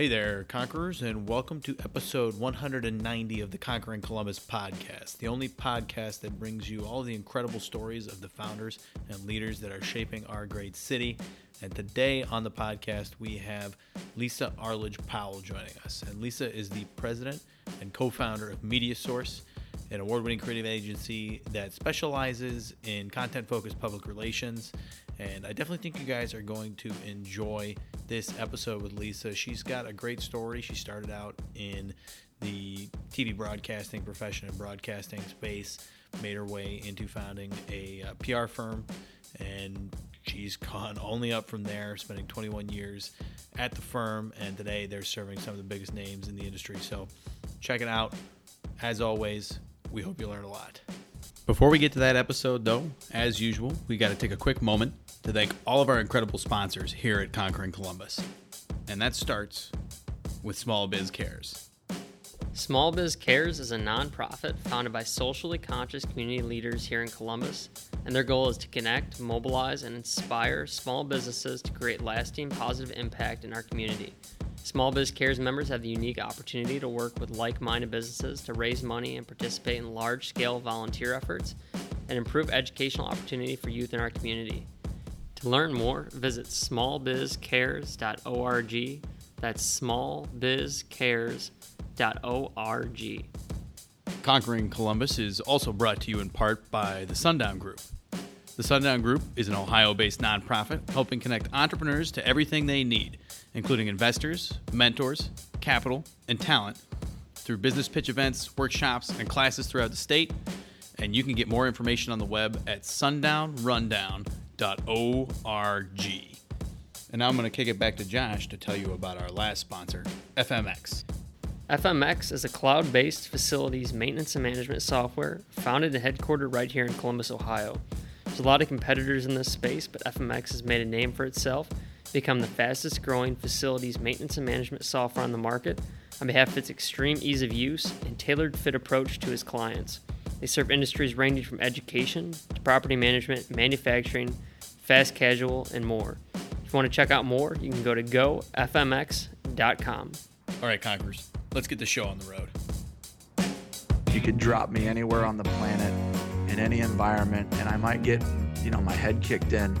Hey there, Conquerors, and welcome to episode 190 of the Conquering Columbus podcast, the only podcast that brings you all the incredible stories of the founders and leaders that are shaping our great city. And today on the podcast, we have Lisa Arledge Powell joining us. And Lisa is the president and co founder of Media Source, an award winning creative agency that specializes in content focused public relations and I definitely think you guys are going to enjoy this episode with Lisa. She's got a great story. She started out in the TV broadcasting profession and broadcasting space, made her way into founding a uh, PR firm, and she's gone only up from there, spending 21 years at the firm. And today they're serving some of the biggest names in the industry. So check it out. As always, we hope you learn a lot. Before we get to that episode, though, as usual, we got to take a quick moment to thank all of our incredible sponsors here at Conquering Columbus. And that starts with Small Biz Cares. Small Biz Cares is a nonprofit founded by socially conscious community leaders here in Columbus, and their goal is to connect, mobilize, and inspire small businesses to create lasting positive impact in our community. Small Biz Cares members have the unique opportunity to work with like minded businesses to raise money and participate in large scale volunteer efforts and improve educational opportunity for youth in our community. To learn more, visit smallbizcares.org. That's smallbizcares.org. Conquering Columbus is also brought to you in part by the Sundown Group. The Sundown Group is an Ohio based nonprofit helping connect entrepreneurs to everything they need including investors, mentors, capital, and talent through business pitch events, workshops, and classes throughout the state. And you can get more information on the web at sundownrundown.org. And now I'm going to kick it back to Josh to tell you about our last sponsor, FMX. FMX is a cloud based facilities maintenance and management software founded and headquartered right here in Columbus, Ohio. There's a lot of competitors in this space, but FMX has made a name for itself become the fastest growing facilities maintenance and management software on the market on behalf of its extreme ease of use and tailored fit approach to its clients. They serve industries ranging from education to property management, manufacturing, fast casual, and more. If you want to check out more, you can go to gofmx.com. All right, Conquerors, let's get the show on the road. You could drop me anywhere on the planet in any environment, and I might get, you know, my head kicked in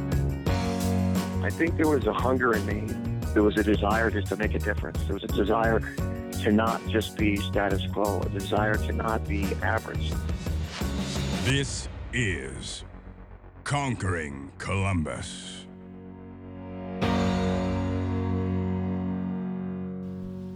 I think there was a hunger in me. There was a desire just to make a difference. There was a desire to not just be status quo, a desire to not be average. This is Conquering Columbus.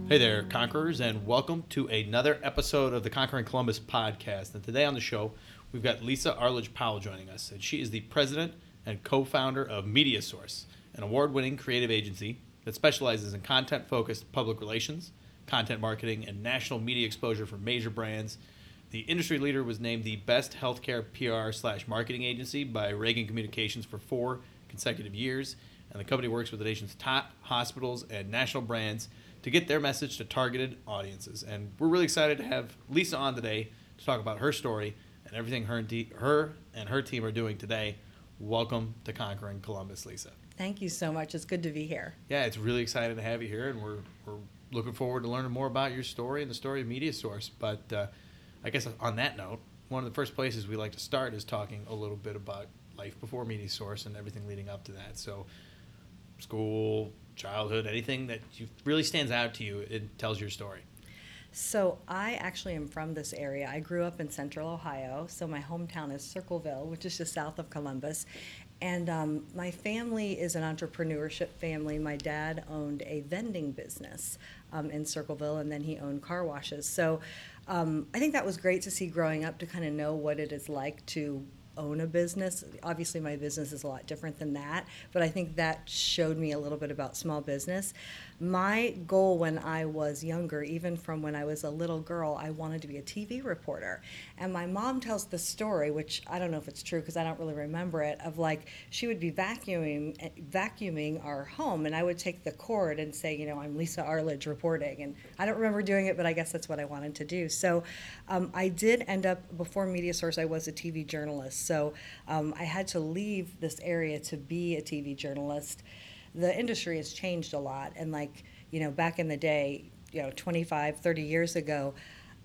Hey there, Conquerors, and welcome to another episode of the Conquering Columbus podcast. And today on the show, we've got Lisa Arledge Powell joining us, and she is the president and co founder of Media Source an award winning creative agency that specializes in content focused public relations, content marketing, and national media exposure for major brands. The industry leader was named the best healthcare PR slash marketing agency by Ragan Communications for four consecutive years. And the company works with the nation's top hospitals and national brands to get their message to targeted audiences. And we're really excited to have Lisa on today to talk about her story and everything her and, her and her team are doing today. Welcome to Conquering Columbus, Lisa. Thank you so much. It's good to be here. Yeah, it's really exciting to have you here, and we're, we're looking forward to learning more about your story and the story of Media Source. But uh, I guess on that note, one of the first places we like to start is talking a little bit about life before Media Source and everything leading up to that. So, school, childhood, anything that you, really stands out to you, it tells your story. So I actually am from this area. I grew up in Central Ohio, so my hometown is Circleville, which is just south of Columbus, and um, my family is an entrepreneurship family. My dad owned a vending business um, in Circleville, and then he owned car washes. So um, I think that was great to see growing up to kind of know what it is like to own a business. Obviously, my business is a lot different than that, but I think that showed me a little bit about small business. My goal when I was younger, even from when I was a little girl, I wanted to be a TV reporter. And my mom tells the story, which I don't know if it's true because I don't really remember it, of like she would be vacuuming vacuuming our home, and I would take the cord and say, you know, I'm Lisa Arledge reporting. And I don't remember doing it, but I guess that's what I wanted to do. So um, I did end up before Media Source. I was a TV journalist, so um, I had to leave this area to be a TV journalist the industry has changed a lot. And like, you know, back in the day, you know, 25, 30 years ago,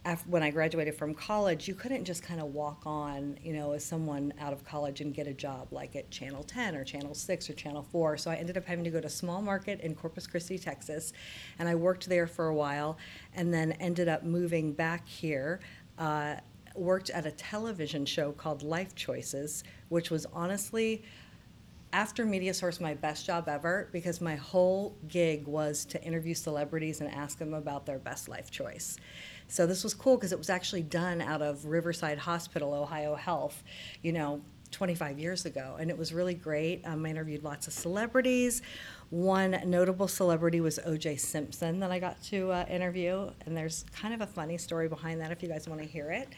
after, when I graduated from college, you couldn't just kind of walk on, you know, as someone out of college and get a job like at Channel 10 or Channel 6 or Channel 4. So I ended up having to go to small market in Corpus Christi, Texas, and I worked there for a while, and then ended up moving back here. Uh, worked at a television show called Life Choices, which was honestly after Media Source my best job ever because my whole gig was to interview celebrities and ask them about their best life choice. So this was cool because it was actually done out of Riverside Hospital, Ohio Health, you know, 25 years ago. And it was really great. Um, I interviewed lots of celebrities. One notable celebrity was OJ Simpson that I got to uh, interview. And there's kind of a funny story behind that if you guys want to hear it.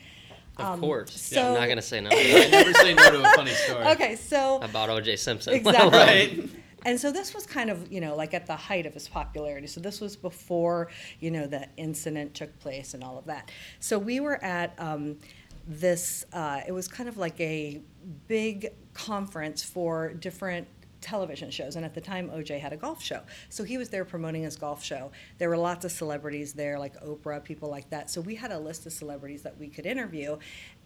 Of Um, course. so- I'm not going to say no. I never say no to a funny story. Okay, so About OJ Simpson. Exactly. Right. And so this was kind of, you know, like at the height of his popularity. So this was before, you know, the incident took place and all of that. So we were at um, this, uh, it was kind of like a big conference for different television shows. And at the time, OJ had a golf show. So he was there promoting his golf show. There were lots of celebrities there, like Oprah, people like that. So we had a list of celebrities that we could interview.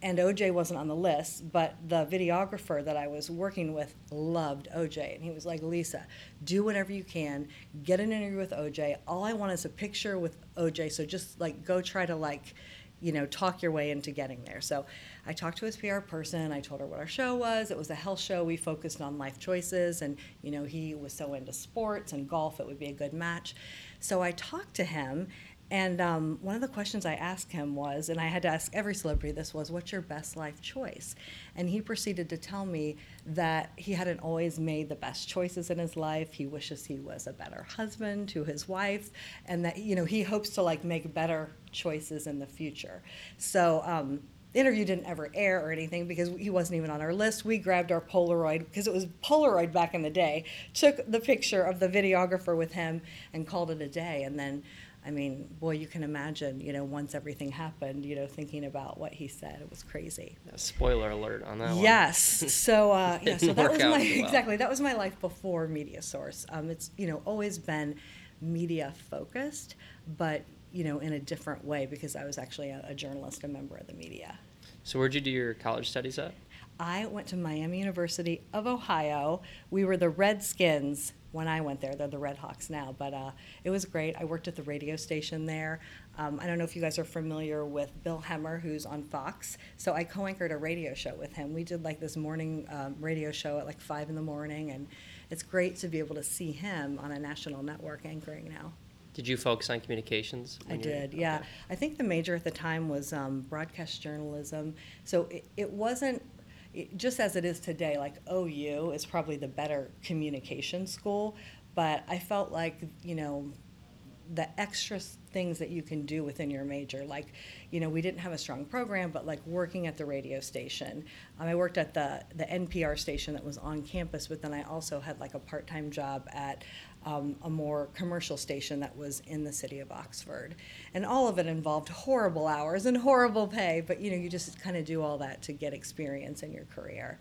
And OJ wasn't on the list, but the videographer that I was working with loved OJ. And he was like, Lisa, do whatever you can, get an interview with OJ. All I want is a picture with OJ. So just like go try to like, you know, talk your way into getting there. So I talked to his PR person. I told her what our show was. It was a health show. We focused on life choices, and you know, he was so into sports and golf. It would be a good match. So I talked to him, and um, one of the questions I asked him was, and I had to ask every celebrity this was, "What's your best life choice?" And he proceeded to tell me that he hadn't always made the best choices in his life. He wishes he was a better husband to his wife, and that you know he hopes to like make better choices in the future. So. Um, the interview didn't ever air or anything because he wasn't even on our list. We grabbed our Polaroid because it was Polaroid back in the day. Took the picture of the videographer with him and called it a day. And then, I mean, boy, you can imagine, you know, once everything happened, you know, thinking about what he said, it was crazy. Spoiler alert on that one. Yes. So uh, yeah. So that was my well. exactly that was my life before Media Source. Um, it's you know always been media focused, but you know in a different way because I was actually a, a journalist, a member of the media. So where'd you do your college studies at? I went to Miami University of Ohio. We were the Redskins when I went there. They're the Red Hawks now, but uh, it was great. I worked at the radio station there. Um, I don't know if you guys are familiar with Bill Hemmer, who's on Fox. So I co-anchored a radio show with him. We did like this morning um, radio show at like five in the morning, and it's great to be able to see him on a national network anchoring now. Did you focus on communications? I did, yeah. okay. I think the major at the time was um, broadcast journalism. So it, it wasn't just as it is today. Like OU is probably the better communication school, but I felt like you know the extra things that you can do within your major. Like, you know, we didn't have a strong program, but like working at the radio station. Um, I worked at the, the NPR station that was on campus, but then I also had like a part time job at um, a more commercial station that was in the city of Oxford. And all of it involved horrible hours and horrible pay, but you know, you just kind of do all that to get experience in your career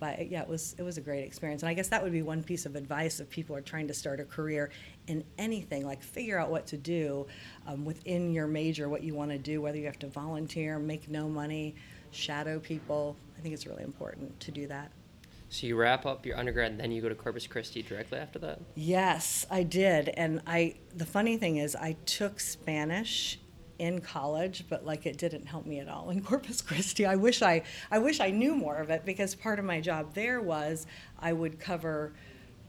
but yeah, it was it was a great experience, and I guess that would be one piece of advice if people are trying to start a career in anything. Like figure out what to do um, within your major, what you want to do, whether you have to volunteer, make no money, shadow people. I think it's really important to do that. So you wrap up your undergrad and then you go to Corpus Christi directly after that? Yes, I did, and I. The funny thing is, I took Spanish in college, but like it didn't help me at all in Corpus Christi. I wish I, I wish I knew more of it because part of my job there was I would cover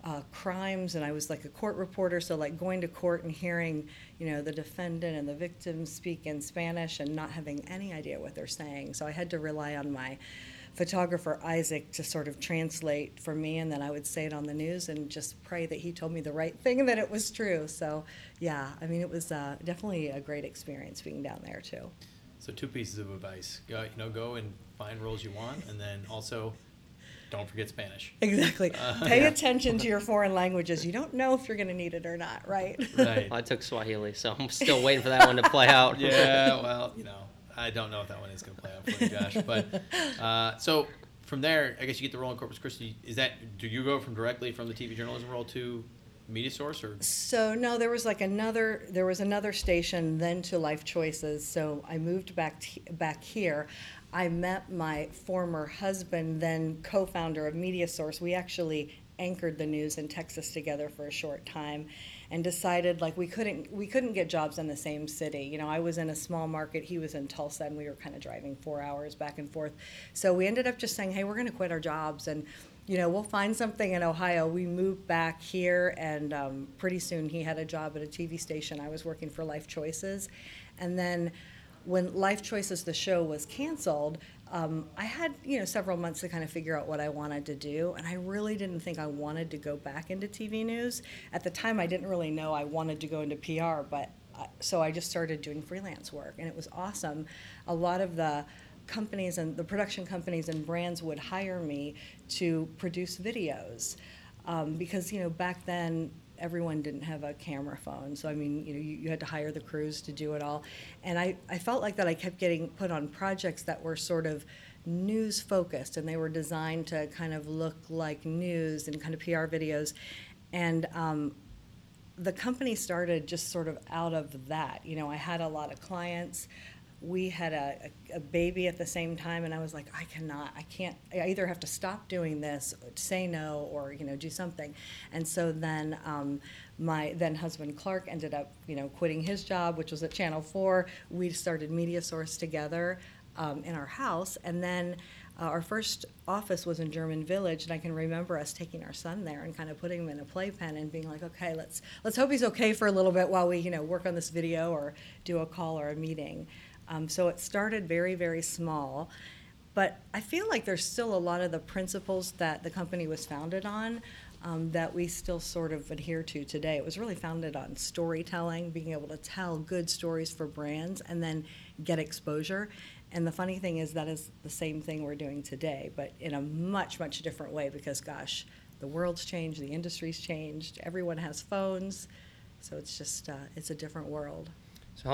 uh, crimes, and I was like a court reporter, so like going to court and hearing, you know, the defendant and the victim speak in Spanish and not having any idea what they're saying. So I had to rely on my photographer Isaac to sort of translate for me, and then I would say it on the news and just pray that he told me the right thing and that it was true. So, yeah, I mean, it was uh, definitely a great experience being down there too. So two pieces of advice: go, you know, go and find roles you want, and then also don't forget Spanish. Exactly. Uh, Pay yeah. attention to your foreign languages. You don't know if you're going to need it or not, right? Right. Well, I took Swahili, so I'm still waiting for that one to play out. yeah. Well, you know, I don't know if that one is going to play out for you, Josh. But uh, so from there, I guess you get the role in Corpus Christi. Is that do you go from directly from the TV journalism role to media source or so no there was like another there was another station then to life choices so i moved back t- back here i met my former husband then co-founder of media source we actually anchored the news in texas together for a short time and decided like we couldn't we couldn't get jobs in the same city you know i was in a small market he was in tulsa and we were kind of driving four hours back and forth so we ended up just saying hey we're going to quit our jobs and you know, we'll find something in Ohio. We moved back here, and um, pretty soon he had a job at a TV station. I was working for Life Choices. And then when Life Choices, the show, was canceled, um, I had, you know, several months to kind of figure out what I wanted to do. And I really didn't think I wanted to go back into TV news. At the time, I didn't really know I wanted to go into PR, but uh, so I just started doing freelance work, and it was awesome. A lot of the companies and the production companies and brands would hire me to produce videos um, because you know back then everyone didn't have a camera phone so i mean you know you, you, had to hire the crews to do it all. And I, I felt like that i kept getting put on projects that were sort of news focused and they were designed to kind of look like news and kind of pr videos. And um, the company started just sort of out of that. You know i had a lot of clients we had a, a, baby at the same time and i was like i cannot i can't i either have to stop doing this say no or you know do something. And so then um, my then husband clark ended up you know quitting his job which was at channel 4 we started media source together um, in our house. And then uh, our first office was in German Village, and I can remember us taking our son there and kind of putting him in a playpen and being like, "Okay, let's let's hope he's okay for a little bit while we, you know, work on this video or do a call or a meeting." Um, so it started very, very small. But I feel like there's still a lot of the principles that the company was founded on um, that we still sort of adhere to today. It was really founded on storytelling, being able to tell good stories for brands and then get exposure. And the funny thing is, that is the same thing we're doing today, but in a much, much different way because, gosh, the world's changed, the industry's changed, everyone has phones, so it's just, uh, it's a different world.